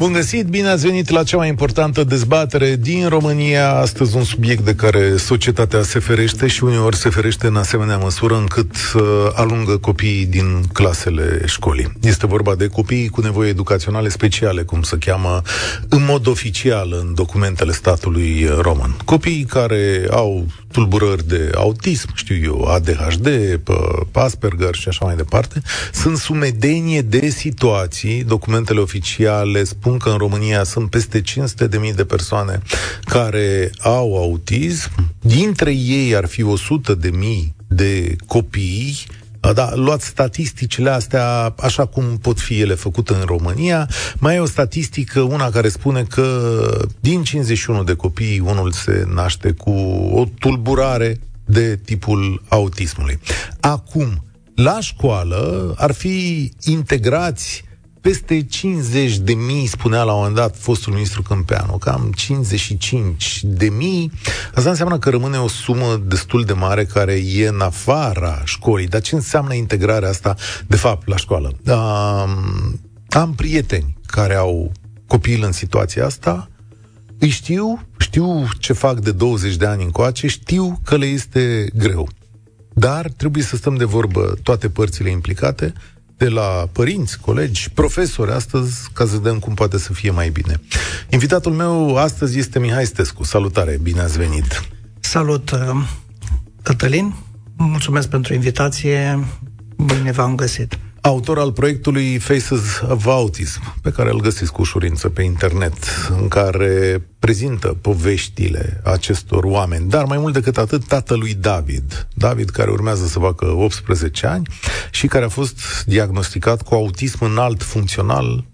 Bun găsit, bine ați venit la cea mai importantă dezbatere din România. Astăzi un subiect de care societatea se ferește și uneori se ferește în asemenea măsură încât uh, alungă copiii din clasele școlii. Este vorba de copii cu nevoi educaționale speciale, cum se cheamă în mod oficial în documentele statului român. Copiii care au tulburări de autism, știu eu, ADHD, Asperger și așa mai departe, sunt sumedenie de situații, documentele oficiale spun că în România sunt peste 500.000 de persoane care au autism, dintre ei ar fi 100.000 de copii da, luați statisticile astea așa cum pot fi ele făcute în România. Mai e o statistică, una care spune că din 51 de copii, unul se naște cu o tulburare de tipul autismului. Acum, la școală ar fi integrați peste 50 de mii, spunea la un moment dat fostul ministru Câmpeanu, cam 55 de mii. Asta înseamnă că rămâne o sumă destul de mare care e în afara școlii. Dar ce înseamnă integrarea asta, de fapt, la școală? Um, am prieteni care au copil în situația asta, îi știu, știu ce fac de 20 de ani încoace, știu că le este greu. Dar trebuie să stăm de vorbă toate părțile implicate de la părinți, colegi, profesori astăzi, ca să vedem cum poate să fie mai bine. Invitatul meu astăzi este Mihai Stescu. Salutare, bine ați venit! Salut, uh, Cătălin! Mulțumesc pentru invitație, bine v-am găsit! Autor al proiectului Faces of Autism, pe care îl găsiți cu ușurință pe internet, în care prezintă poveștile acestor oameni, dar mai mult decât atât, tatălui David. David, care urmează să facă 18 ani și care a fost diagnosticat cu autism înalt funcțional.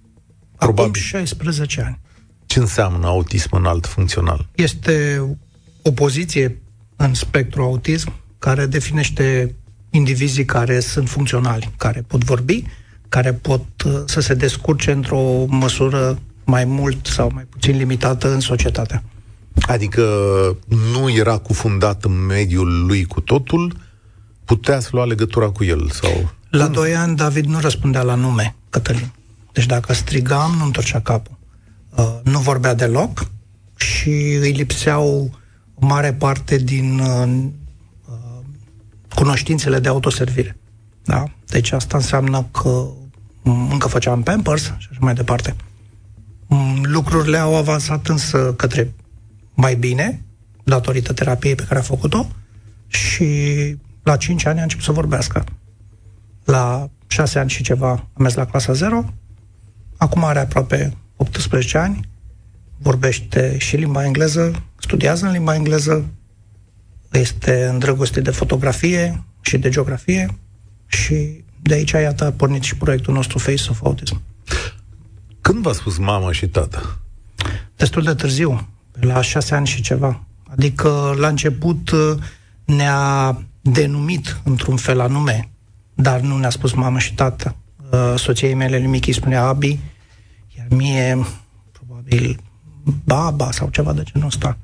Acum probabil. 16 ani. Ce înseamnă autism înalt funcțional? Este o poziție în spectru autism care definește indivizii care sunt funcționali, care pot vorbi, care pot uh, să se descurce într-o măsură mai mult sau mai puțin limitată în societate. Adică nu era cufundat în mediul lui cu totul, putea să lua legătura cu el sau... La doi ani David nu răspundea la nume, Cătălin. Deci dacă strigam, nu întorcea capul. Uh, nu vorbea deloc și îi lipseau o mare parte din uh, cunoștințele de autoservire. Da? Deci asta înseamnă că încă făceam Pampers și așa mai departe. Mm, lucrurile au avansat însă către mai bine, datorită terapiei pe care a făcut-o, și la 5 ani a început să vorbească. La 6 ani și ceva a mers la clasa 0, acum are aproape 18 ani, vorbește și limba engleză, studiază în limba engleză, este îndrăgostit de fotografie și de geografie și de aici, iată, a pornit și proiectul nostru Face of Autism. Când v-a spus mama și tată? Destul de târziu, la șase ani și ceva. Adică, la început, ne-a denumit într-un fel anume, dar nu ne-a spus mamă și tată. Uh, soției mele, lui Michi, spunea Abi, iar mie, probabil, baba sau ceva de genul ăsta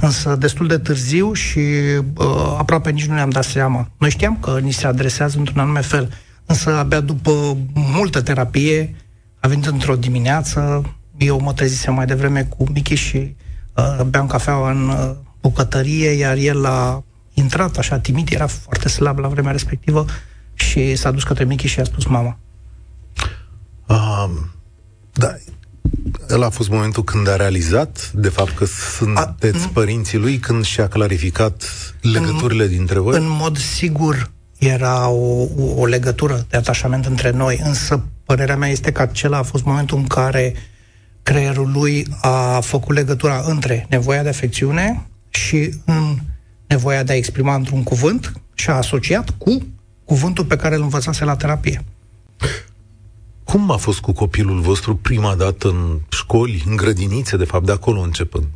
însă destul de târziu și uh, aproape nici nu ne-am dat seama. Noi știam că ni se adresează într-un anume fel, însă abia după multă terapie, a venit într-o dimineață, eu mă trezisem mai devreme cu Michi și uh, beam cafeaua în uh, bucătărie, iar el a intrat așa timid, era foarte slab la vremea respectivă și s-a dus către Michi și a spus mama. Um, da, ăla a fost momentul când a realizat, de fapt, că sunteți a, părinții lui, când și-a clarificat legăturile în, dintre voi? În mod sigur era o, o legătură de atașament între noi, însă părerea mea este că acela a fost momentul în care creierul lui a făcut legătura între nevoia de afecțiune și în nevoia de a exprima într-un cuvânt și a asociat cu cuvântul pe care îl învățase la terapie. Cum a fost cu copilul vostru prima dată în școli, în grădinițe, de fapt, de acolo începând?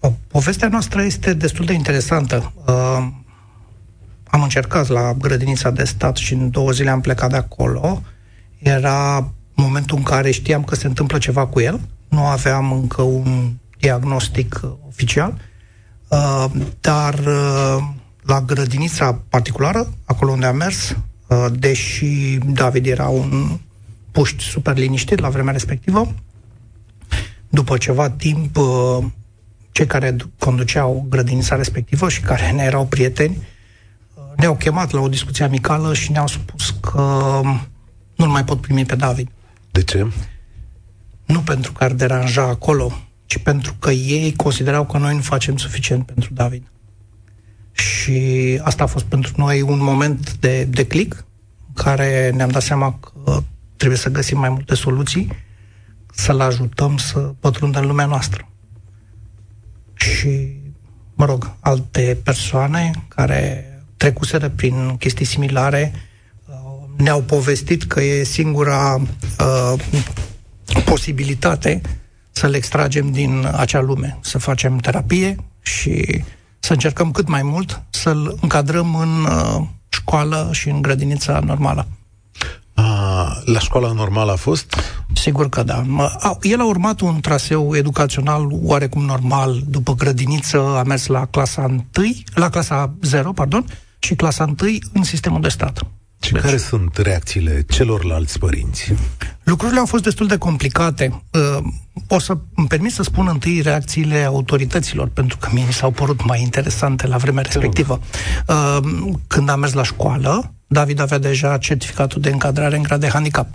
O, povestea noastră este destul de interesantă. Uh, am încercat la grădinița de stat și în două zile am plecat de acolo. Era momentul în care știam că se întâmplă ceva cu el. Nu aveam încă un diagnostic uh, oficial, uh, dar uh, la grădinița particulară, acolo unde am mers, uh, deși David era un puști super liniștit la vremea respectivă, după ceva timp, uh, cei care conduceau grădinița respectivă și care ne erau prieteni, uh, ne-au chemat la o discuție amicală și ne-au spus că nu-l mai pot primi pe David. De ce? Nu pentru că ar deranja acolo, ci pentru că ei considerau că noi nu facem suficient pentru David. Și asta a fost pentru noi un moment de, de click, care ne-am dat seama că trebuie să găsim mai multe soluții, să-l ajutăm să pătrundă în lumea noastră. Și, mă rog, alte persoane care trecuseră prin chestii similare uh, ne-au povestit că e singura uh, posibilitate să le extragem din acea lume, să facem terapie și să încercăm cât mai mult să-l încadrăm în uh, școală și în grădinița normală. A, la școala normală a fost? Sigur că da. A, el a urmat un traseu educațional oarecum normal. După grădiniță a mers la clasa 1, la clasa 0, pardon, și clasa 1 în sistemul de stat. Și deci, care sunt reacțiile celorlalți părinți? Lucrurile au fost destul de complicate. Uh, o să îmi permit să spun întâi reacțiile autorităților, pentru că mie mi s-au părut mai interesante la vremea respectivă. Uh, când am mers la școală, David avea deja certificatul de încadrare în grad de handicap,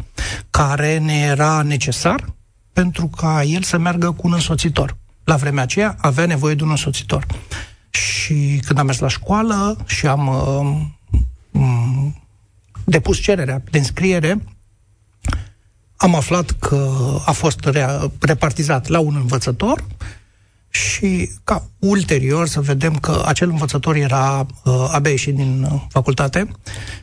care ne era necesar pentru ca el să meargă cu un însoțitor. La vremea aceea avea nevoie de un însoțitor. Și când am mers la școală și am uh, depus cererea de înscriere, am aflat că a fost rea- repartizat la un învățător și ca ulterior să vedem că acel învățător era uh, abia ieșit din uh, facultate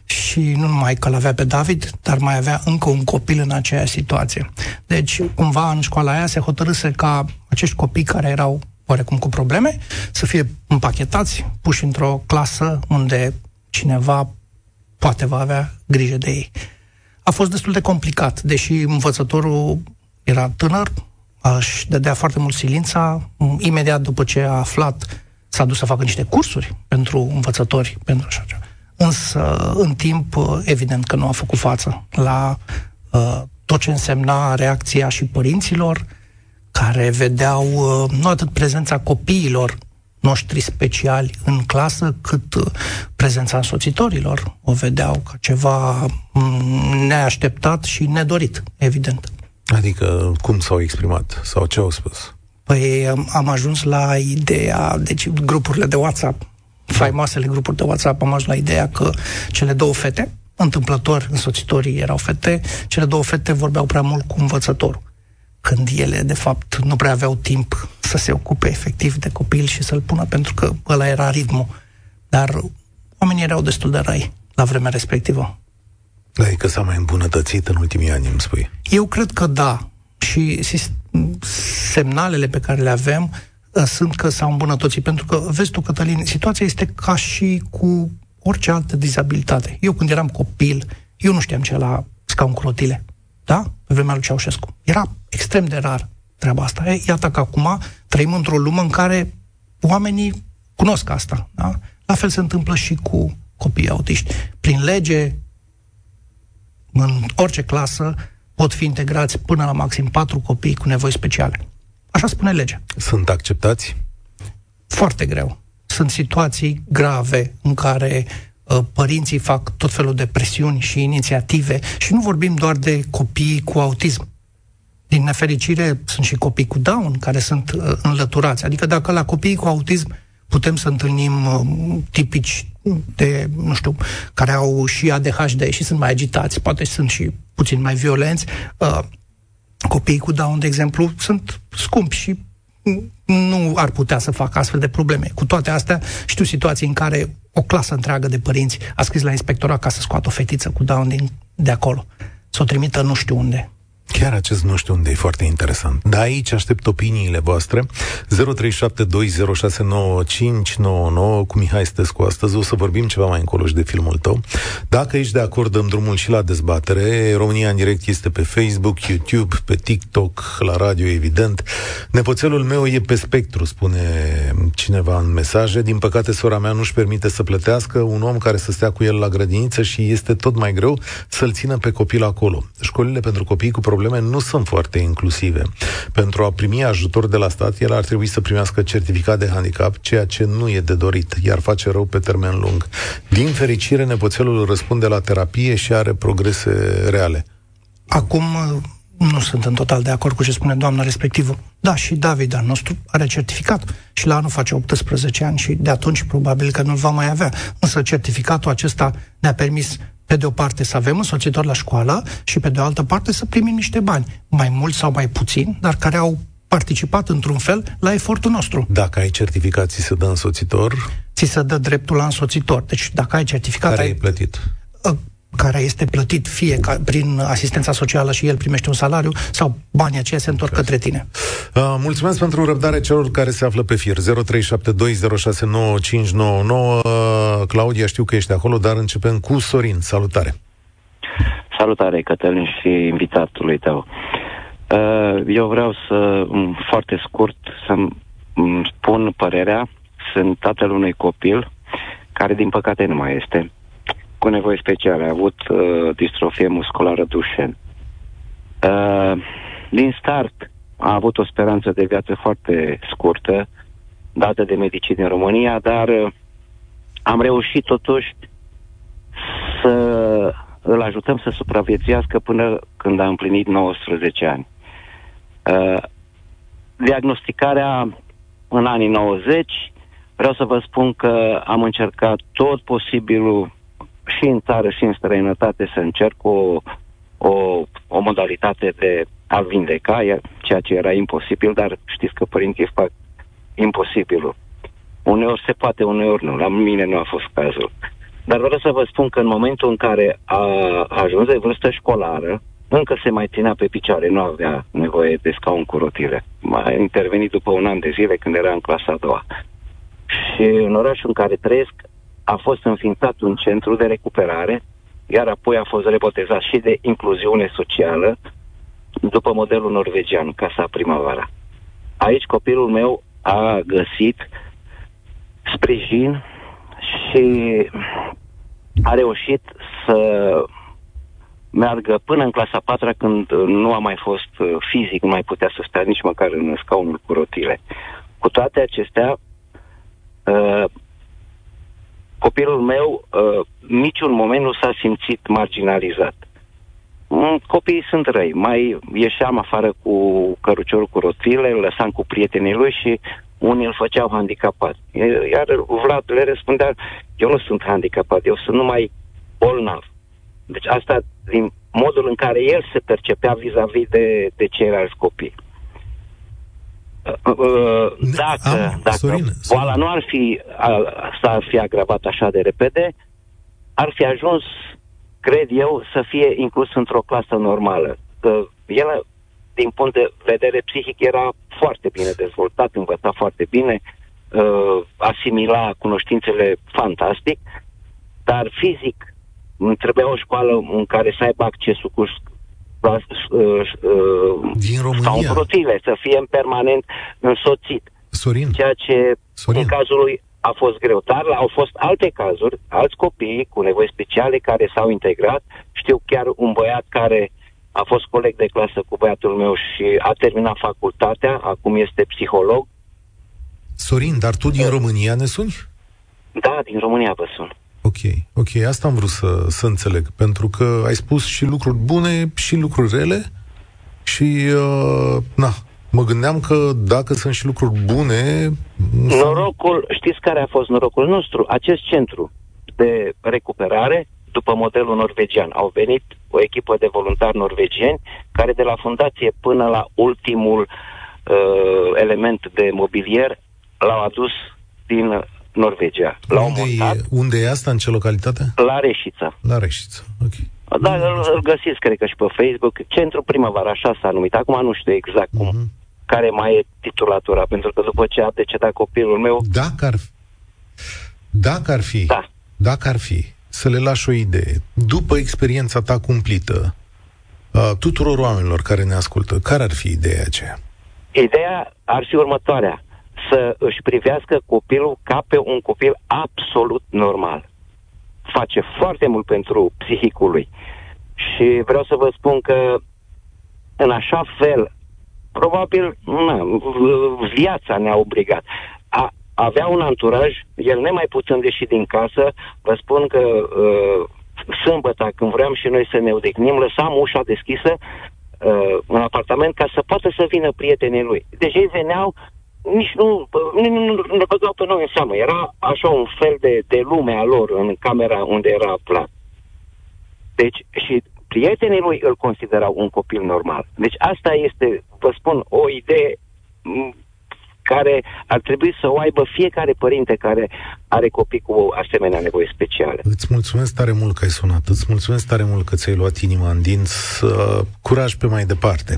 și nu numai că l-avea pe David, dar mai avea încă un copil în aceeași situație. Deci, cumva, în școala aia se hotărâse ca acești copii care erau oarecum cu probleme să fie împachetați, puși într-o clasă unde cineva poate va avea grijă de ei. A fost destul de complicat, deși învățătorul era tânăr, aș dădea foarte mult silința. Imediat după ce a aflat, s-a dus să facă niște cursuri pentru învățători, pentru așa ceva. Însă, în timp, evident că nu a făcut față la uh, tot ce însemna reacția și părinților, care vedeau uh, nu atât prezența copiilor noștri speciali în clasă, cât uh, prezența însoțitorilor. O vedeau ca ceva mm, neașteptat și nedorit, evident. Adică cum s-au exprimat sau ce au spus? Păi am ajuns la ideea, deci grupurile de WhatsApp, faimoasele grupuri de WhatsApp, am ajuns la ideea că cele două fete, întâmplător, însoțitorii erau fete, cele două fete vorbeau prea mult cu învățătorul când ele, de fapt, nu prea aveau timp să se ocupe efectiv de copil și să-l pună, pentru că ăla era ritmul. Dar oamenii erau destul de răi la vremea respectivă. Da, e că s-a mai îmbunătățit în ultimii ani, îmi spui. Eu cred că da. Și semnalele pe care le avem uh, sunt că s-au îmbunătățit. Pentru că, vezi tu, Cătălin, situația este ca și cu orice altă dizabilitate. Eu când eram copil, eu nu știam ce la scaun cu rotile. Da? Pe vremea lui Ceaușescu. Era extrem de rar treaba asta. Iată că acum trăim într-o lume în care oamenii cunosc asta. Da? La fel se întâmplă și cu copiii autiști. Prin lege, în orice clasă pot fi integrați până la maxim patru copii cu nevoi speciale. Așa spune legea. Sunt acceptați? Foarte greu. Sunt situații grave în care uh, părinții fac tot felul de presiuni și inițiative și nu vorbim doar de copii cu autism. Din nefericire sunt și copii cu Down care sunt uh, înlăturați. Adică dacă la copiii cu autism putem să întâlnim uh, tipici de, nu știu, care au și ADHD și sunt mai agitați, poate sunt și puțin mai violenți. Uh, copiii cu Down, de exemplu, sunt scumpi și nu ar putea să facă astfel de probleme. Cu toate astea, știu situații în care o clasă întreagă de părinți a scris la inspectorat ca să scoată o fetiță cu Down din, de acolo. Să o trimită nu știu unde. Chiar acest nu știu unde e foarte interesant. Da, aici aștept opiniile voastre. 0372069599 cu Mihai Stescu astăzi. O să vorbim ceva mai încolo și de filmul tău. Dacă ești de acord, dăm drumul și la dezbatere. România în direct este pe Facebook, YouTube, pe TikTok, la radio, evident. Nepoțelul meu e pe spectru, spune cineva în mesaje. Din păcate, sora mea nu-și permite să plătească un om care să stea cu el la grădiniță și este tot mai greu să-l țină pe copil acolo. Școlile pentru copii cu probleme nu sunt foarte inclusive. Pentru a primi ajutor de la stat, el ar trebui să primească certificat de handicap, ceea ce nu e de dorit, iar face rău pe termen lung. Din fericire, nepoțelul răspunde la terapie și are progrese reale. Acum nu sunt în total de acord cu ce spune doamna respectivă. Da, și David al nostru are certificat și la anul face 18 ani și de atunci probabil că nu va mai avea. Însă certificatul acesta ne-a permis pe de o parte să avem însoțitor la școală și pe de o altă parte să primim niște bani, mai mult sau mai puțin, dar care au participat într-un fel la efortul nostru. Dacă ai certificat, ți se dă însoțitor? Ți se dă dreptul la însoțitor. Deci dacă ai certificat... Care ai... ai plătit? Ă, care este plătit fie ca, prin asistența socială și el primește un salariu sau banii aceia se întorc către tine. Uh, mulțumesc pentru răbdare celor care se află pe fir. 0372069599. Uh, Claudia, știu că ești acolo, dar începem cu Sorin. Salutare! Salutare, Cătălin, și invitatului tău. Uh, eu vreau să, foarte scurt, să-mi spun părerea. Sunt tatăl unui copil care, din păcate, nu mai este cu nevoi speciale, a avut uh, distrofie musculară Dușen. Uh, din start a avut o speranță de viață foarte scurtă, dată de medici din România, dar uh, am reușit totuși să îl ajutăm să supraviețuiască până când a împlinit 19 ani. Uh, diagnosticarea în anii 90, vreau să vă spun că am încercat tot posibilul și în țară și în străinătate să încerc o, o, o modalitate de a vindeca, ceea ce era imposibil, dar știți că părinții fac imposibilul. Uneori se poate, uneori nu. La mine nu a fost cazul. Dar vreau să vă spun că în momentul în care a ajuns de vârstă școlară, încă se mai ținea pe picioare, nu avea nevoie de scaun cu rotile. M-a intervenit după un an de zile când era în clasa a doua. Și în orașul în care trăiesc a fost înființat un centru de recuperare, iar apoi a fost rebotezat și de incluziune socială, după modelul norvegian, Casa Primavera. Aici copilul meu a găsit sprijin și a reușit să meargă până în clasa 4 când nu a mai fost fizic, nu mai putea să stea nici măcar în scaunul cu rotile. Cu toate acestea, copilul meu uh, niciun moment nu s-a simțit marginalizat. Mm, copiii sunt răi. Mai ieșeam afară cu căruciorul cu rotile, îl lăsam cu prietenii lui și unii îl făceau handicapat. Iar Vlad le răspundea, eu nu sunt handicapat, eu sunt numai bolnav. Deci asta din modul în care el se percepea vis-a-vis de, de ceilalți copii. Uh, dacă, Am, dacă Sorin, boala nu ar fi, s-ar fi agravat așa de repede, ar fi ajuns, cred eu, să fie inclus într-o clasă normală. Că el, din punct de vedere psihic, era foarte bine dezvoltat, învăța foarte bine, uh, asimila cunoștințele fantastic, dar fizic trebuia o școală în care să aibă accesul cu Uh, uh, din România. sau rotile, să fie în permanent însoțit. Sorin. Ceea ce Sorin. în cazul lui a fost greu. Dar au fost alte cazuri, alți copii cu nevoi speciale care s-au integrat. Știu chiar un băiat care a fost coleg de clasă cu băiatul meu și a terminat facultatea, acum este psiholog. Sorin, dar tu din uh. România ne suni? Da, din România vă sun. Ok, ok, asta am vrut să, să înțeleg, pentru că ai spus și lucruri bune și lucruri rele și, uh, na, mă gândeam că dacă sunt și lucruri bune... Norocul, știți care a fost norocul nostru? Acest centru de recuperare, după modelul norvegian, au venit o echipă de voluntari norvegieni care de la fundație până la ultimul uh, element de mobilier l-au adus din Norvegia. Unde, e, unde e asta, în ce localitate? La Reșița. La Reșița, ok. Da, îl, îl găsiți, cred că și pe Facebook. Centru Primăvara, așa s-a numit. Acum nu știu exact cum, uh-huh. care mai e titulatura, pentru că după ce a decedat copilul meu... Dacă ar, dacă ar fi, da. dacă ar fi, să le lași o idee, după experiența ta cumplită, uh, tuturor oamenilor care ne ascultă, care ar fi ideea aceea? Ideea ar fi următoarea. Să își privească copilul ca pe un copil absolut normal. Face foarte mult pentru psihicul lui. Și vreau să vă spun că în așa fel, probabil na, viața ne-a obligat. A, avea un anturaj, el nemai putând ieși din casă, vă spun că uh, sâmbătă, când vreau și noi să ne odihnim, lăsam ușa deschisă uh, în apartament ca să poată să vină prietenii lui. Deci ei veneau, nici nu, nu, nu, nu ne băgau pe noi în seamă. Era așa un fel de, de lume a lor în camera unde era aflat. Deci, și prietenii lui îl considerau un copil normal. Deci asta este, vă spun, o idee care ar trebui să o aibă fiecare părinte care are copii cu asemenea nevoi speciale. Îți mulțumesc tare mult că ai sunat, îți mulțumesc tare mult că ți-ai luat inima în dinți, uh, curaj pe mai departe.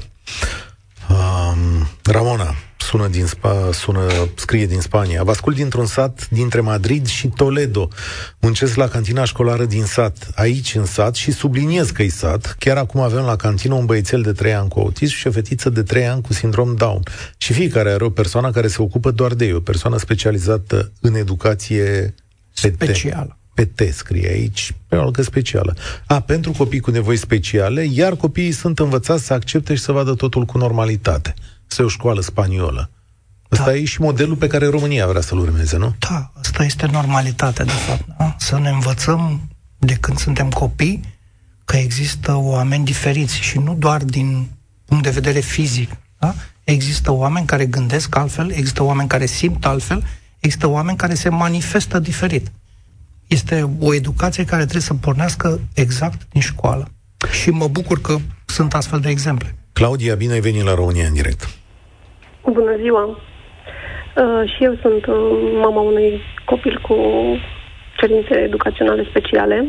Um, Ramona, sună din Spa, sună, scrie din Spania. Vă ascult dintr-un sat dintre Madrid și Toledo. Muncesc la cantina școlară din sat, aici în sat și subliniez că e sat. Chiar acum avem la cantină un băiețel de 3 ani cu autism și o fetiță de 3 ani cu sindrom Down. Și fiecare are o persoană care se ocupă doar de ei, o persoană specializată în educație specială. PT scrie aici, pe o altă specială. A, pentru copii cu nevoi speciale, iar copiii sunt învățați să accepte și să vadă totul cu normalitate să o școală spaniolă. Ăsta da. e și modelul pe care România vrea să-l urmeze, nu? Da, asta este normalitatea, de fapt. Da? Să ne învățăm de când suntem copii că există oameni diferiți și nu doar din punct de vedere fizic. Da? Există oameni care gândesc altfel, există oameni care simt altfel, există oameni care se manifestă diferit. Este o educație care trebuie să pornească exact din școală. Și mă bucur că sunt astfel de exemple. Claudia, bine ai venit la România în direct. Bună ziua! Uh, și eu sunt uh, mama unui copil cu cerințe educaționale speciale.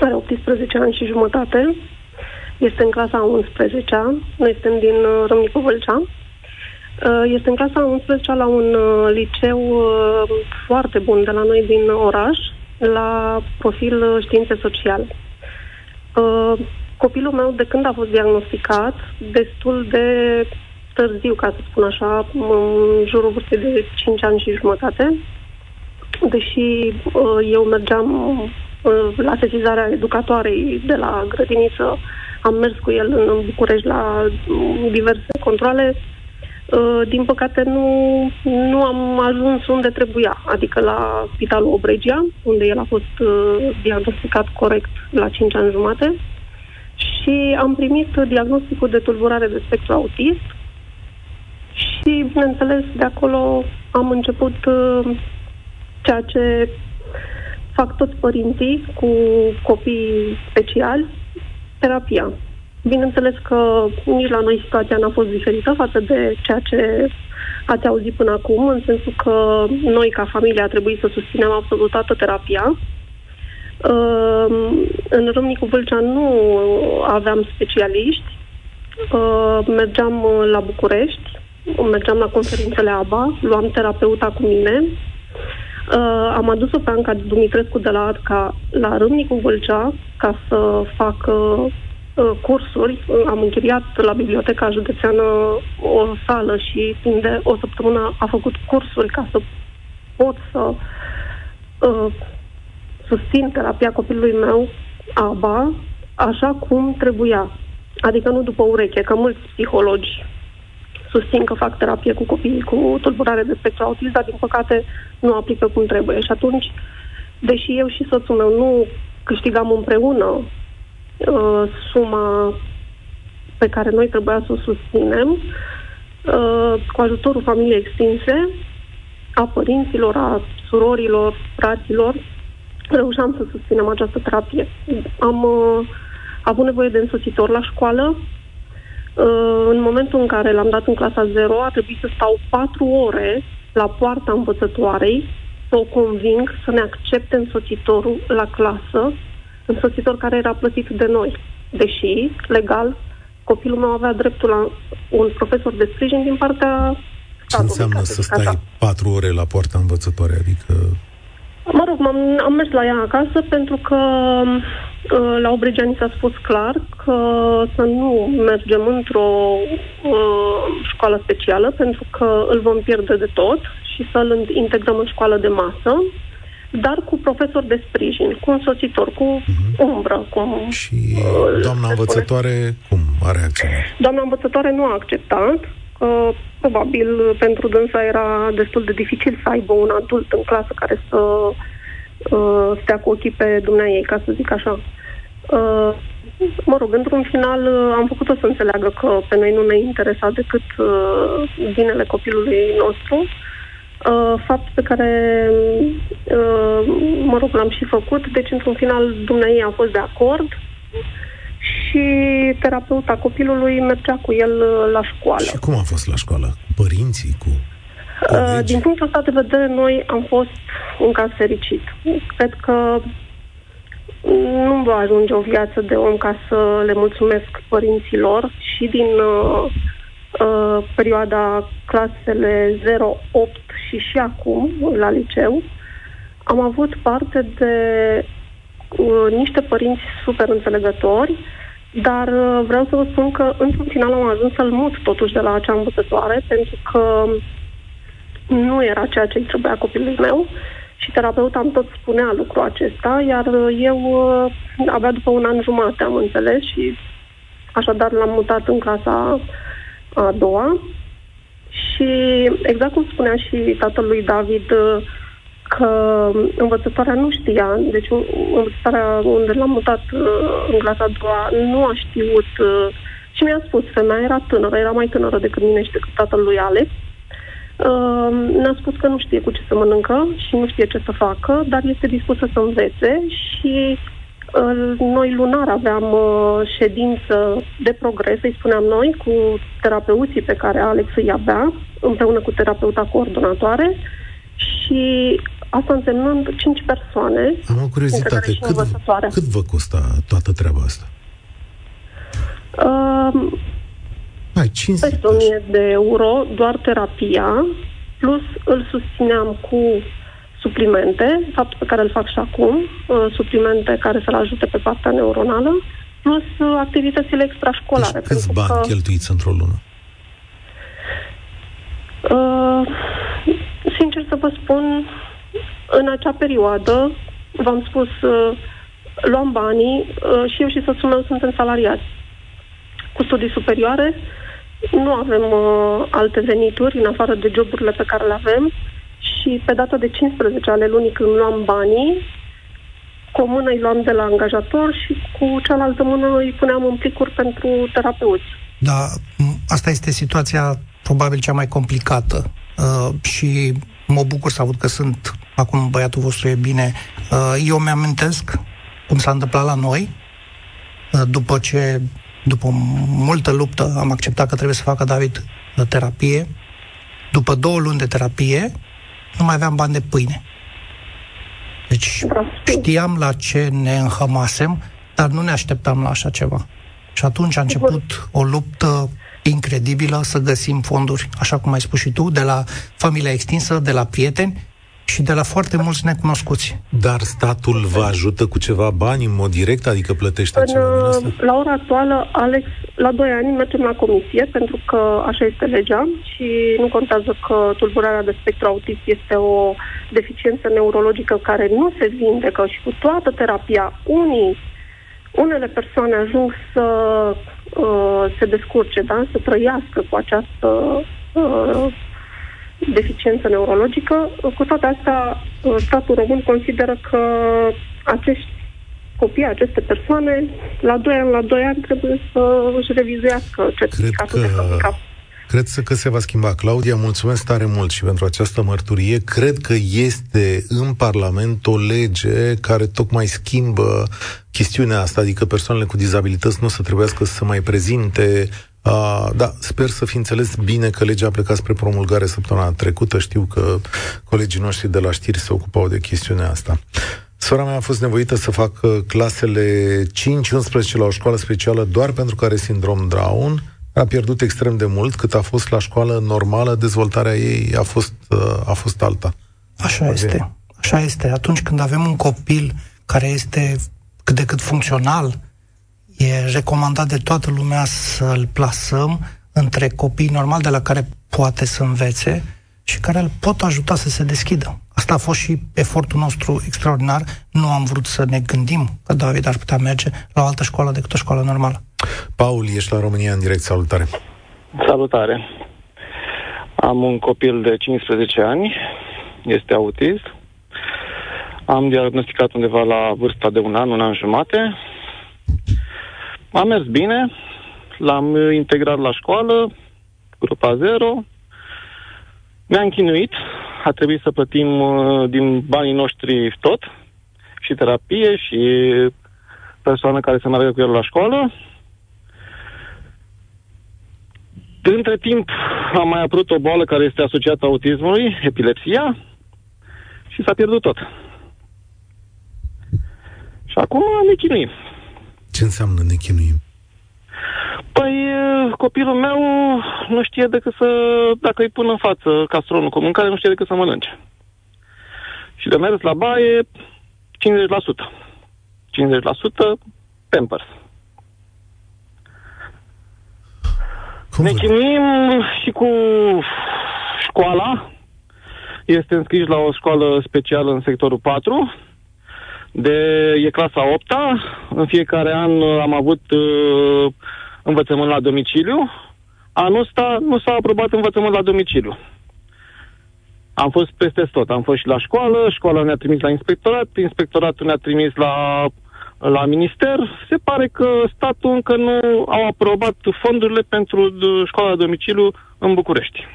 Are 18 ani și jumătate. Este în clasa 11 Noi suntem din uh, Râmnicu Vâlcea. Uh, este în clasa 11 la un uh, liceu uh, foarte bun de la noi din oraș, la profil uh, științe sociale. Uh, copilul meu, de când a fost diagnosticat, destul de târziu, ca să spun așa, în jurul vârstei de 5 ani și jumătate, deși uh, eu mergeam uh, la sesizarea educatoarei de la grădiniță, am mers cu el în București la uh, diverse controle, din păcate nu, nu am ajuns unde trebuia, adică la Spitalul Obregia, unde el a fost diagnosticat corect la 5 ani jumate. Și am primit diagnosticul de tulburare de spectru autist, și, bineînțeles, de acolo am început uh, ceea ce fac toți părinții cu copii speciali, terapia. Bineînțeles că nici la noi situația n-a fost diferită față de ceea ce ați auzit până acum, în sensul că noi, ca familie, a trebuit să susținem absolut toată terapia. Uh, în Râmnicu Vâlcea nu aveam specialiști, uh, mergeam la București, mergeam la conferințele ABA, luam terapeuta cu mine, uh, am adus-o pe Anca Dumitrescu de la ADCA la Râmnicu Vâlcea ca să fac uh, cursuri. Am închiriat la Biblioteca Județeană o sală și timp de o săptămână a făcut cursuri ca să pot să uh, susțin terapia copilului meu, ABA, așa cum trebuia. Adică nu după ureche, că mulți psihologi susțin că fac terapie cu copii cu tulburare de spectru autist, dar din păcate nu aplică cum trebuie. Și atunci, deși eu și soțul meu nu câștigam împreună uh, suma pe care noi trebuia să o susținem, uh, cu ajutorul familiei extinse, a părinților, a surorilor, fraților, reușeam să susținem această terapie. Am uh, avut nevoie de însoțitor la școală, Uh, în momentul în care l-am dat în clasa 0, a trebuit să stau patru ore la poarta învățătoarei să o conving să ne accepte însoțitorul la clasă însoțitor care era plătit de noi. Deși, legal, copilul meu avea dreptul la un profesor de sprijin din partea Ce înseamnă să stai așa. patru ore la poarta învățătoare? Adică... Mă rog, am am mers la ea acasă pentru că uh, la Obregeani s-a spus clar că să nu mergem într-o uh, școală specială pentru că îl vom pierde de tot și să-l integrăm în școală de masă dar cu profesor de sprijin, cu un soțitor, cu uh-huh. umbră. Cum, și uh, doamna învățătoare cum a reacționat? Doamna învățătoare nu a acceptat, că probabil pentru dânsa era destul de dificil să aibă un adult în clasă care să uh, stea cu ochii pe dumnea ei, ca să zic așa. Uh, mă rog, într-un final uh, am făcut-o să înțeleagă că pe noi nu ne interesa decât uh, binele copilului nostru. Uh, Uh, fapt pe care, uh, mă rog, l-am și făcut. Deci, într-un final, dumneai a fost de acord și terapeuta copilului mergea cu el uh, la școală. Și cum a fost la școală? Cu părinții? Cu Uh, din punctul ăsta de vedere, noi am fost un caz fericit. Cred că nu va ajunge o viață de om ca să le mulțumesc părinților și din uh, uh, perioada clasele 0-8 și și acum, la liceu, am avut parte de uh, niște părinți super înțelegători, dar uh, vreau să vă spun că într-un final am ajuns să-l mut totuși de la acea învățătoare, pentru că nu era ceea ce îi trebuia copilului meu și terapeuta am tot spunea lucrul acesta, iar eu uh, abia după un an jumate am înțeles și așadar l-am mutat în clasa a doua și exact cum spunea și tatăl lui David, că învățătoarea nu știa, deci învățătoarea unde l-am mutat uh, în clasa a doua nu a știut uh, și mi-a spus, femeia era tânără, era mai tânără decât mine și decât tatăl lui Alex. Uh, ne-a spus că nu știe cu ce să mănâncă și nu știe ce să facă, dar este dispusă să învețe și noi lunar aveam uh, ședință de progres, îi spuneam noi, cu terapeuții pe care Alex îi avea, împreună cu terapeuta coordonatoare și asta însemnând 5 persoane. Am o curiozitate, cât, cât vă costă toată treaba asta? Uh, Hai, 5 peste 1000 de euro, doar terapia, plus îl susțineam cu suplimente, fapt pe care îl fac și acum, uh, suplimente care să-l ajute pe partea neuronală, plus uh, activitățile extrașcolare. Deci câți bani că, cheltuiți într-o lună? Uh, sincer să vă spun, în acea perioadă, v-am spus, uh, luam banii uh, și eu și soțul meu suntem salariați. Cu studii superioare, nu avem uh, alte venituri în afară de joburile pe care le avem și pe data de 15 ale lunii când luam banii, cu o mână îi luam de la angajator și cu cealaltă mână îi puneam în plicuri pentru terapeuți. Da, asta este situația probabil cea mai complicată uh, și mă bucur să aud că sunt, acum băiatul vostru e bine. Uh, eu mi-amintesc cum s-a întâmplat la noi, uh, după ce, după multă luptă, am acceptat că trebuie să facă David uh, terapie. După două luni de terapie, nu mai aveam bani de pâine. Deci știam la ce ne înhămasem, dar nu ne așteptam la așa ceva. Și atunci a început o luptă incredibilă să găsim fonduri, așa cum ai spus și tu, de la familia extinsă, de la prieteni și de la foarte mulți necunoscuți. Dar statul vă ajută cu ceva bani în mod direct, adică plătește în, ceva din asta? La ora actuală, Alex, la 2 ani mergem la comisie, pentru că așa este legea și nu contează că tulburarea de spectru autist este o deficiență neurologică care nu se vindecă și cu toată terapia, unii, unele persoane ajung să uh, se descurce, da? să trăiască cu această uh, deficiență neurologică. Cu toate astea, statul român consideră că acești copii, aceste persoane, la 2 ani, la 2 ani trebuie să își revizuiască certificatul de handicap. Cred că se va schimba. Claudia, mulțumesc tare mult și pentru această mărturie. Cred că este în Parlament o lege care tocmai schimbă chestiunea asta, adică persoanele cu dizabilități nu să trebuiască să mai prezinte Uh, da, sper să fi înțeles bine că legea a plecat spre promulgare săptămâna trecută. Știu că colegii noștri de la știri se ocupau de chestiunea asta. Sora mea a fost nevoită să facă clasele 5-11 la o școală specială doar pentru că are sindrom Down. A pierdut extrem de mult, cât a fost la școală normală, dezvoltarea ei a fost, uh, a fost alta. Așa este. Așa este. Atunci când avem un copil care este cât de cât funcțional, e recomandat de toată lumea să-l plasăm între copii normal de la care poate să învețe și care îl pot ajuta să se deschidă. Asta a fost și efortul nostru extraordinar. Nu am vrut să ne gândim că David ar putea merge la o altă școală decât o școală normală. Paul, ești la România în direct. Salutare! Salutare! Am un copil de 15 ani, este autist. Am diagnosticat undeva la vârsta de un an, un an jumate. A mers bine, l-am integrat la școală, grupa 0. Ne-am chinuit, a trebuit să plătim uh, din banii noștri tot, și terapie, și persoană care să meargă cu el la școală. Între timp a mai apărut o boală care este asociată autismului, epilepsia, și s-a pierdut tot. Și acum ne chinuim. Ce înseamnă ne chinuim? Păi, copilul meu nu știe decât să, dacă îi pun în față castronul cu mâncare, nu știe decât să mănânce. Și de mers la baie, 50%. 50% Pampers. Cum ne vă- chinuim și cu școala. Este înscris la o școală specială în sectorul 4. De, e clasa 8 -a. În fiecare an uh, am avut uh, învățământ la domiciliu. Anul ăsta nu s-a aprobat învățământ la domiciliu. Am fost peste tot. Am fost și la școală, școala ne-a trimis la inspectorat, inspectoratul ne-a trimis la, la minister. Se pare că statul încă nu au aprobat fondurile pentru d- școala la domiciliu în București.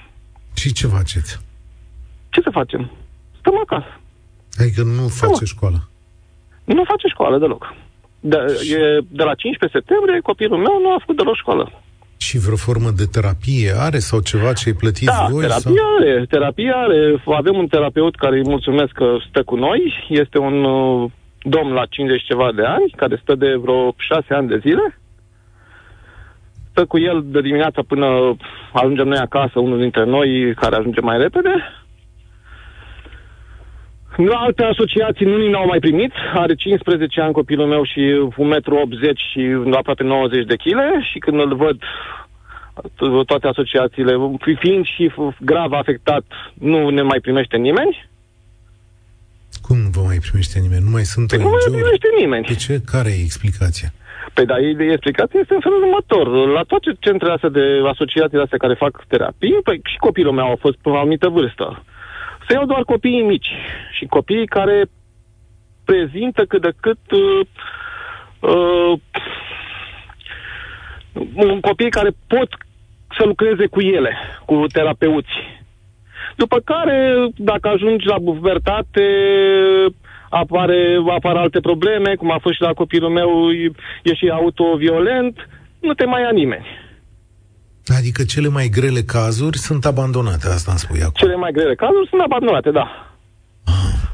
Și ce faceți? Ce să facem? Stăm acasă. Adică nu face școală. Nu face școală deloc. De, e, de la 15 septembrie, copilul meu nu a făcut deloc școală. Și vreo formă de terapie are sau ceva ce îi plătiți Da, voi? terapia Sau? are, terapia are. Avem un terapeut care îi mulțumesc că stă cu noi. Este un uh, domn la 50 ceva de ani, care stă de vreo 6 ani de zile. Stă cu el de dimineața până ajungem noi acasă, unul dintre noi care ajunge mai repede. Nu alte asociații nu ni au mai primit. Are 15 ani copilul meu și 1,80 m și aproape 90 de kg și când îl văd toate asociațiile, fiind și grav afectat, nu ne mai primește nimeni. Cum nu vă mai primește nimeni? Nu mai sunt Păi nu mai ONG-uri? primește nimeni. De ce? Care e explicația? Păi da, explicația este în felul următor. La toate centrele astea de asociațiile astea care fac terapii, păi și copilul meu a fost pe o anumită vârstă. Se iau doar copiii mici și copiii care prezintă cât de cât uh, uh, un copii care pot să lucreze cu ele, cu terapeuți. După care, dacă ajungi la pubertate, apare, apar alte probleme, cum a fost și la copilul meu, e, e și autoviolent, nu te mai ia nimeni. Adică cele mai grele cazuri sunt abandonate, asta îmi spui acum. Cele mai grele cazuri sunt abandonate, da.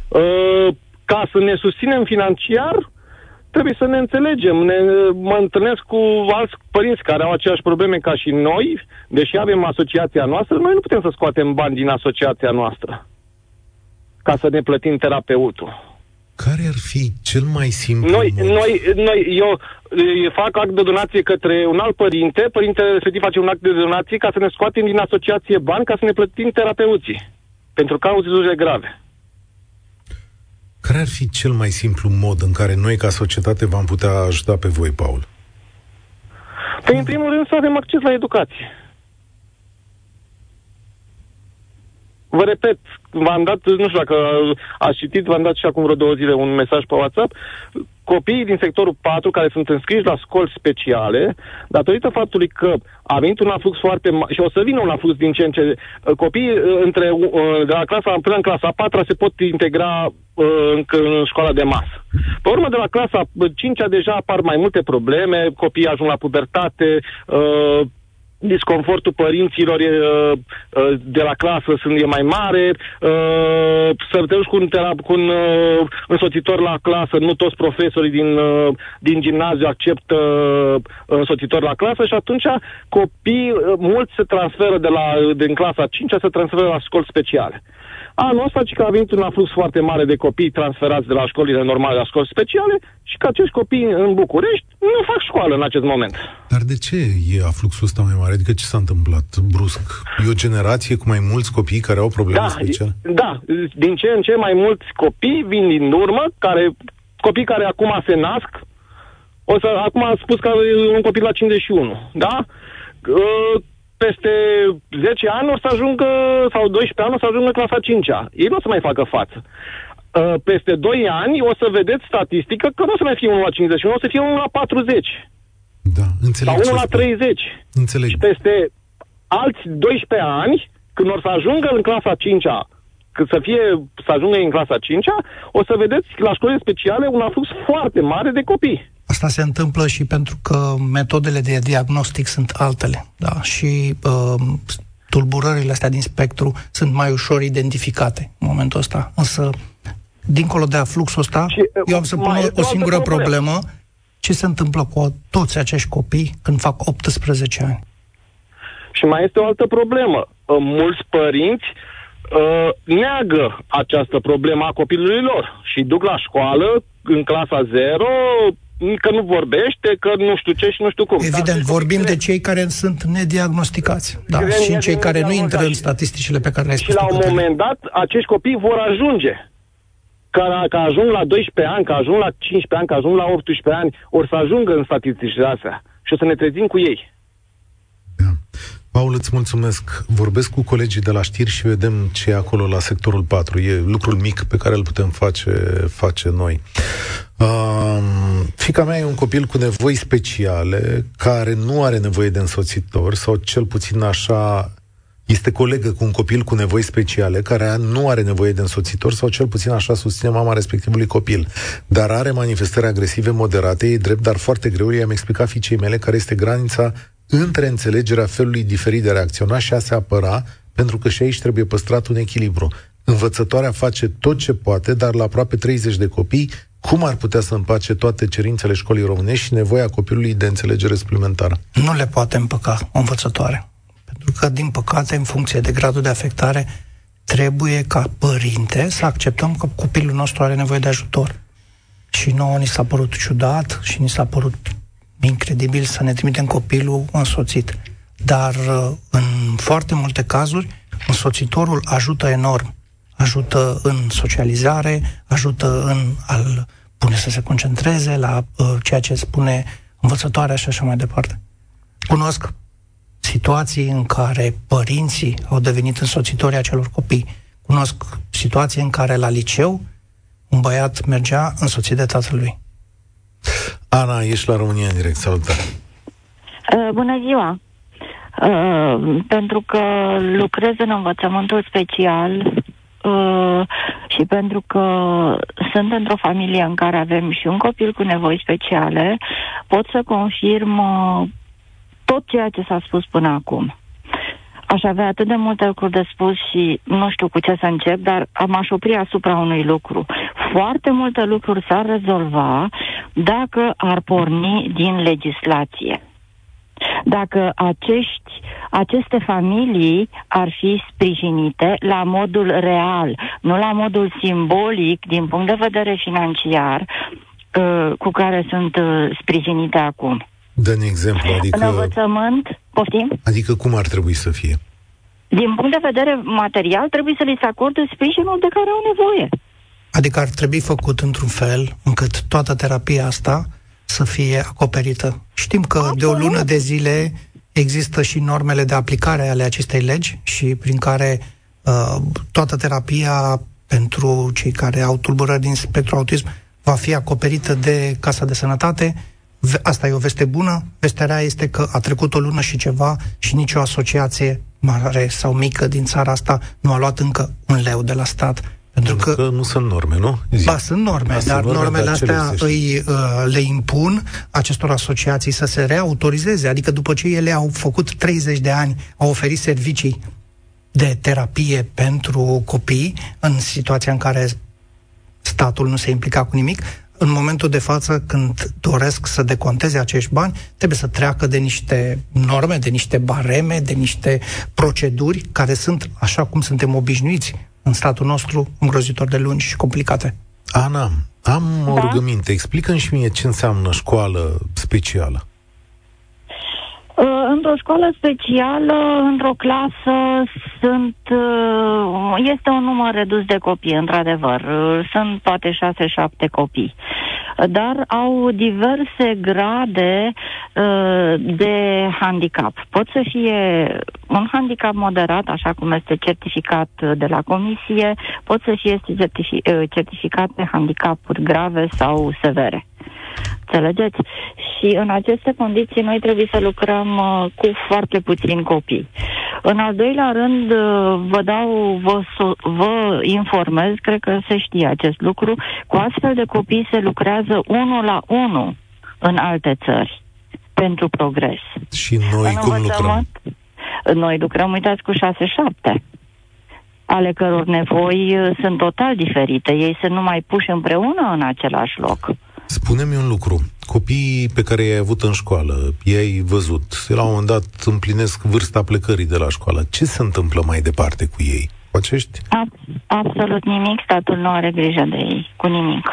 Uh, ca să ne susținem financiar, trebuie să ne înțelegem. Ne, mă întâlnesc cu alți părinți care au aceeași probleme ca și noi, deși avem asociația noastră, noi nu putem să scoatem bani din asociația noastră ca să ne plătim terapeutul. Care ar fi cel mai simplu Noi, mod? noi, noi, eu, eu fac act de donație către un alt părinte, părintele respectiv face un act de donație ca să ne scoatem din asociație bani ca să ne plătim terapeuții pentru cauze grave. Care ar fi cel mai simplu mod în care noi, ca societate, v-am putea ajuta pe voi, Paul? Păi, în primul rând, să avem acces la educație. Vă repet, v-am dat, nu știu dacă ați citit, v-am dat și acum vreo două zile un mesaj pe WhatsApp. Copiii din sectorul 4 care sunt înscriși la școli speciale, datorită faptului că a venit un aflux foarte mare și o să vină un aflux din ce în ce... Copiii uh, între, uh, de la clasa până în clasa 4 se pot integra uh, în, în școala de masă. Pe urmă, de la clasa 5 deja apar mai multe probleme, copiii ajung la pubertate, uh, disconfortul părinților e, uh, uh, de la clasă sunt, e mai mare, uh, să te duci cu un, terap- cu un însoțitor la clasă, nu toți profesorii din, din gimnaziu acceptă însoțitor la clasă și atunci copii, mulți se transferă de la, din clasa 5 se transferă la școli speciale. Anul ăsta, ci că a venit un aflux foarte mare de copii transferați de la școlile normale la școli speciale și că acești copii în București nu fac școală în acest moment. Dar de ce e afluxul ăsta mai mare? Adică ce s-a întâmplat brusc? E o generație cu mai mulți copii care au probleme da, speciale? Da, din ce în ce mai mulți copii vin din urmă, care, copii care acum se nasc, o să, acum a spus că e un copil la 51, da? Uh, peste 10 ani o să ajungă, sau 12 ani o să ajungă clasa 5-a. Ei nu o să mai facă față. Uh, peste 2 ani o să vedeți statistică că nu o să mai fie 1 la 51, o să fie 1 la 40. Da, înțeleg. Sau 1 la 30. Înțeleg. Și peste alți 12 ani, când o să ajungă în clasa 5-a, când să fie, să ajungă în clasa 5-a, o să vedeți la școlile speciale un aflux foarte mare de copii. Asta se întâmplă și pentru că metodele de diagnostic sunt altele, da? și uh, tulburările astea din spectru sunt mai ușor identificate în momentul ăsta. Însă, dincolo de fluxul ăsta, și, uh, eu am să pun o, o singură problemă. problemă. Ce se întâmplă cu toți acești copii când fac 18 ani? Și mai este o altă problemă. Uh, mulți părinți uh, neagă această problemă a copilului lor și duc la școală în clasa 0 că nu vorbește, că nu știu ce și nu știu cum. Evident, Dar vorbim de cei care sunt nediagnosticați. Da, și în cei care nu intră în statisticile pe care le-ai spus. Și la un moment dat, acești copii vor ajunge. Că, că ajung la 12 ani, că ajung la 15 ani, că ajung la 18 ani, or să ajungă în statisticile astea. Și o să ne trezim cu ei. Da. Paul, îți mulțumesc. Vorbesc cu colegii de la știri și vedem ce e acolo la sectorul 4. E lucrul mic pe care îl putem face, face noi. Uh, fica mea e un copil cu nevoi speciale, care nu are nevoie de însoțitor, sau cel puțin așa este colegă cu un copil cu nevoi speciale, care nu are nevoie de însoțitor, sau cel puțin așa susține mama respectivului copil, dar are manifestări agresive moderate, e drept, dar foarte greu. I-am explicat fiicei mele care este granița între înțelegerea felului diferit de a reacționa și a se apăra, pentru că și aici trebuie păstrat un echilibru. Învățătoarea face tot ce poate, dar la aproape 30 de copii, cum ar putea să împace toate cerințele școlii românești și nevoia copilului de înțelegere suplimentară? Nu le poate împăca o învățătoare. Pentru că, din păcate, în funcție de gradul de afectare, trebuie ca părinte să acceptăm că copilul nostru are nevoie de ajutor. Și nouă ni s-a părut ciudat și ni s-a părut incredibil să ne trimitem copilul însoțit. Dar uh, în foarte multe cazuri, însoțitorul ajută enorm. Ajută în socializare, ajută în al pune să se concentreze la uh, ceea ce spune învățătoarea și așa mai departe. Cunosc situații în care părinții au devenit însoțitori acelor copii. Cunosc situații în care la liceu un băiat mergea însoțit de tatălui. Ana, ești la România în direct. Salutare! Uh, bună ziua! Uh, pentru că lucrez în învățământul special uh, și pentru că sunt într-o familie în care avem și un copil cu nevoi speciale, pot să confirm uh, tot ceea ce s-a spus până acum. Aș avea atât de multe lucruri de spus și nu știu cu ce să încep, dar m-aș opri asupra unui lucru. Foarte multe lucruri s-ar rezolva dacă ar porni din legislație. Dacă acești, aceste familii ar fi sprijinite la modul real, nu la modul simbolic din punct de vedere financiar uh, cu care sunt uh, sprijinite acum. Dă-ne exemplu, adică... În învățământ, poftim? Adică cum ar trebui să fie? Din punct de vedere material, trebuie să li se acorde sprijinul de care au nevoie. Adică ar trebui făcut într-un fel încât toată terapia asta să fie acoperită. Știm că Absolut. de o lună de zile există și normele de aplicare ale acestei legi și prin care uh, toată terapia pentru cei care au tulburări din spectru autism va fi acoperită de Casa de Sănătate. Asta e o veste bună. Vestea rea este că a trecut o lună și ceva și nicio asociație mare sau mică din țara asta nu a luat încă un leu de la stat Pentru că, că nu sunt norme, nu? Zi. Ba, sunt norme, ba, dar sunt norme, normele dar astea îi, uh, le impun acestor asociații să se reautorizeze. Adică după ce ele au făcut 30 de ani, au oferit servicii de terapie pentru copii în situația în care statul nu se implica cu nimic, în momentul de față, când doresc să deconteze acești bani, trebuie să treacă de niște norme, de niște bareme, de niște proceduri care sunt, așa cum suntem obișnuiți în statul nostru, îngrozitor de lungi și complicate. Ana, am da? o rugăminte. Explică-mi și mie ce înseamnă școală specială. Uh, într-o școală specială, într-o clasă, sunt uh, este un număr redus de copii, într-adevăr. Uh, sunt poate 6-7 copii. Dar au diverse grade de handicap. Pot să fie un handicap moderat, așa cum este certificat de la comisie, pot să fie certific- certificate handicapuri grave sau severe. Înțelegeți? Și în aceste condiții noi trebuie să lucrăm uh, cu foarte puțini copii. În al doilea rând, uh, vă dau, vă, vă informez, cred că se știe acest lucru, cu astfel de copii se lucrează unul la unul în alte țări pentru progres. Și noi în cum lucrăm? Noi lucrăm, uitați, cu 6-7 ale căror nevoi uh, sunt total diferite. Ei sunt numai puși împreună în același loc. Spune-mi un lucru. Copiii pe care i-ai avut în școală, i-ai văzut, la un moment dat împlinesc vârsta plecării de la școală. Ce se întâmplă mai departe cu ei? Cu acești? Ab- absolut nimic. Statul nu are grijă de ei. Cu nimic.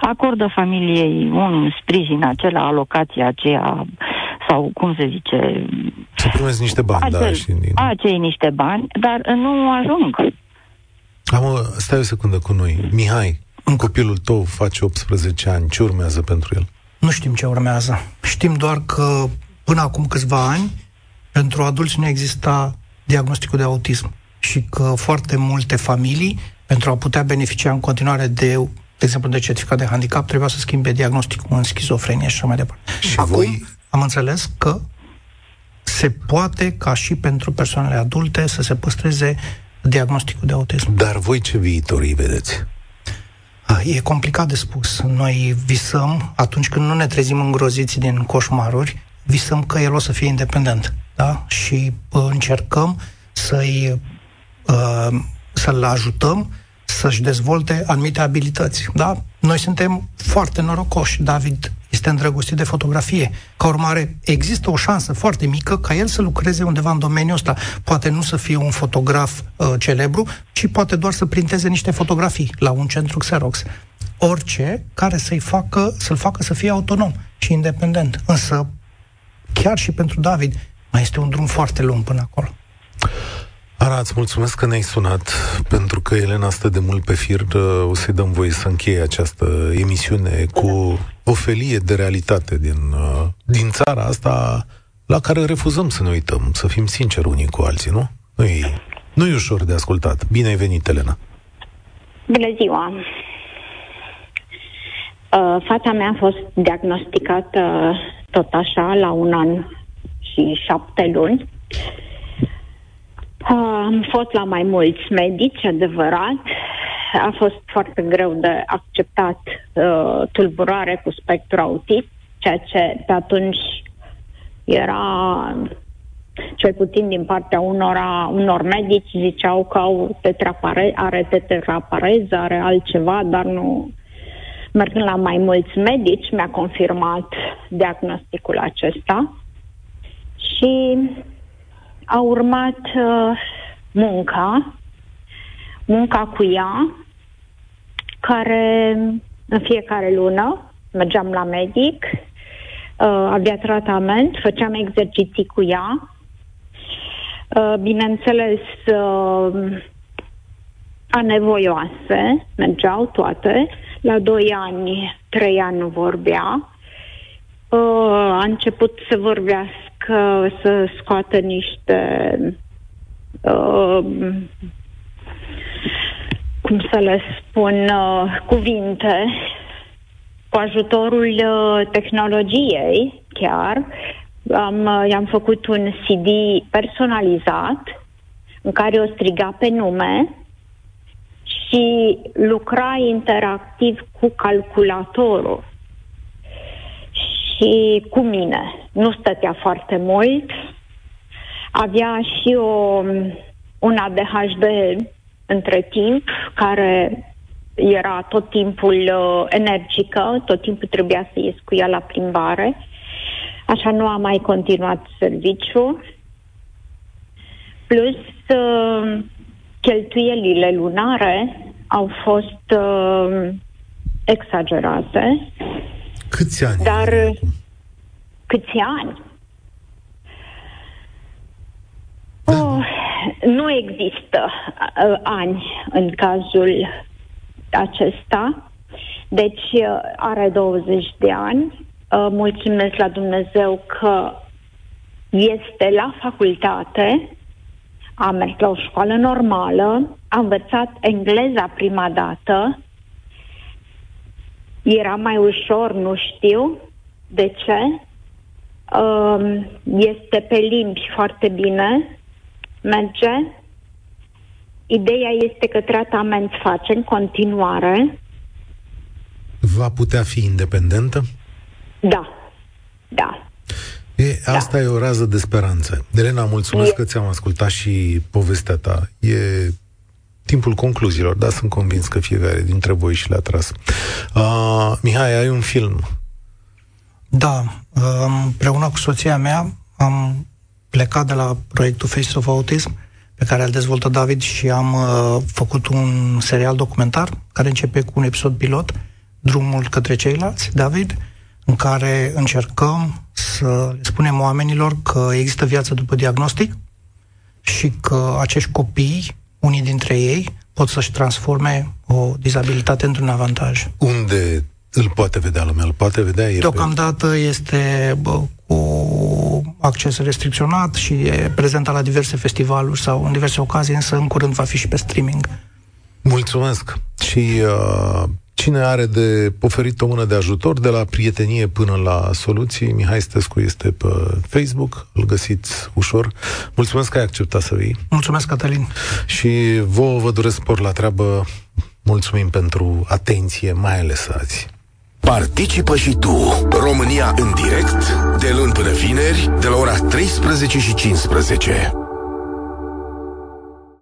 Acordă familiei un sprijin, acela, alocația aceea, sau cum se zice... Să primesc niște bani, acel, da. Și... Acei niște bani, dar nu ajung. Am, stai o secundă cu noi. Mihai, un copilul tău face 18 ani, ce urmează pentru el? Nu știm ce urmează. Știm doar că până acum câțiva ani, pentru adulți nu exista diagnosticul de autism și că foarte multe familii, pentru a putea beneficia în continuare de, de exemplu, de certificat de handicap, trebuia să schimbe diagnosticul în schizofrenie și așa mai departe. Și acum voi... am înțeles că se poate ca și pentru persoanele adulte să se păstreze diagnosticul de autism. Dar voi ce viitorii vedeți? E complicat de spus. Noi visăm, atunci când nu ne trezim îngroziți din coșmaruri, visăm că el o să fie independent. Da? Și uh, încercăm să-i, uh, să-l ajutăm să-și dezvolte anumite abilități. Da? Noi suntem foarte norocoși. David este îndrăgostit de fotografie. Ca urmare, există o șansă foarte mică ca el să lucreze undeva în domeniul ăsta. Poate nu să fie un fotograf uh, celebru, ci poate doar să printeze niște fotografii la un centru Xerox. Orice care să-i facă, să-l facă să fie autonom și independent. Însă, chiar și pentru David, mai este un drum foarte lung până acolo. Ara, îți mulțumesc că ne-ai sunat, pentru că Elena stă de mult pe fir. O să-i dăm voie să încheie această emisiune cu o felie de realitate din, uh, din țara asta la care refuzăm să ne uităm, să fim sinceri unii cu alții, nu? Nu e, nu e ușor de ascultat. Bine ai venit, Elena! Bună ziua! Uh, fata mea a fost diagnosticată tot așa la un an și șapte luni. Am fost la mai mulți medici, adevărat. A fost foarte greu de acceptat uh, tulburare cu spectru autist, ceea ce pe atunci era cel puțin din partea unora, unor medici ziceau că au tetrapare, are tetrapareză, are altceva, dar nu... Mergând la mai mulți medici, mi-a confirmat diagnosticul acesta și a urmat uh, munca, munca cu ea, care în fiecare lună mergeam la medic, uh, avea tratament, făceam exerciții cu ea. Uh, bineînțeles, uh, anevoioase, mergeau toate. La doi ani, trei ani nu vorbea. Uh, a început să vorbească încearcă să scoată niște uh, cum să le spun, uh, cuvinte cu ajutorul uh, tehnologiei chiar. Am, uh, i-am făcut un CD personalizat în care o striga pe nume și lucra interactiv cu calculatorul și cu mine. Nu stătea foarte mult. Avea și o, un ADHD între timp, care era tot timpul uh, energică, tot timpul trebuia să ies cu ea la plimbare. Așa nu a mai continuat serviciu. Plus, uh, cheltuielile lunare au fost uh, exagerate. Câți ani? Dar câți ani? Da. Oh, nu există uh, ani în cazul acesta. Deci uh, are 20 de ani. Uh, mulțumesc la Dumnezeu că este la facultate, a mers la o școală normală, a învățat engleza prima dată, era mai ușor, nu știu de ce. Um, este pe limbi foarte bine, merge. Ideea este că tratament face în continuare. Va putea fi independentă? Da, da. E, asta da. e o rază de speranță. Elena, mulțumesc e... că ți-am ascultat și povestea ta. E timpul concluziilor, dar sunt convins că fiecare dintre voi și le-a tras. Uh, Mihai, ai un film. Da, împreună cu soția mea am plecat de la proiectul Face of Autism, pe care îl dezvoltă David și am uh, făcut un serial documentar care începe cu un episod pilot, Drumul către ceilalți, David, în care încercăm să le spunem oamenilor că există viață după diagnostic și că acești copii unii dintre ei pot să-și transforme o dizabilitate într-un avantaj. Unde îl poate vedea lumea? Îl poate vedea el Deocamdată este bă, cu acces restricționat și e prezentat la diverse festivaluri sau în diverse ocazii, însă în curând va fi și pe streaming. Mulțumesc! Și uh, Cine are de oferit o mână de ajutor, de la prietenie până la soluții, Mihai Stescu este pe Facebook, îl găsiți ușor. Mulțumesc că ai acceptat să vii. Mulțumesc, Cătălin. Și vouă vă doresc spor la treabă. Mulțumim pentru atenție, mai ales azi. Participă și tu, România în direct, de luni până vineri, de la ora 13 și 15.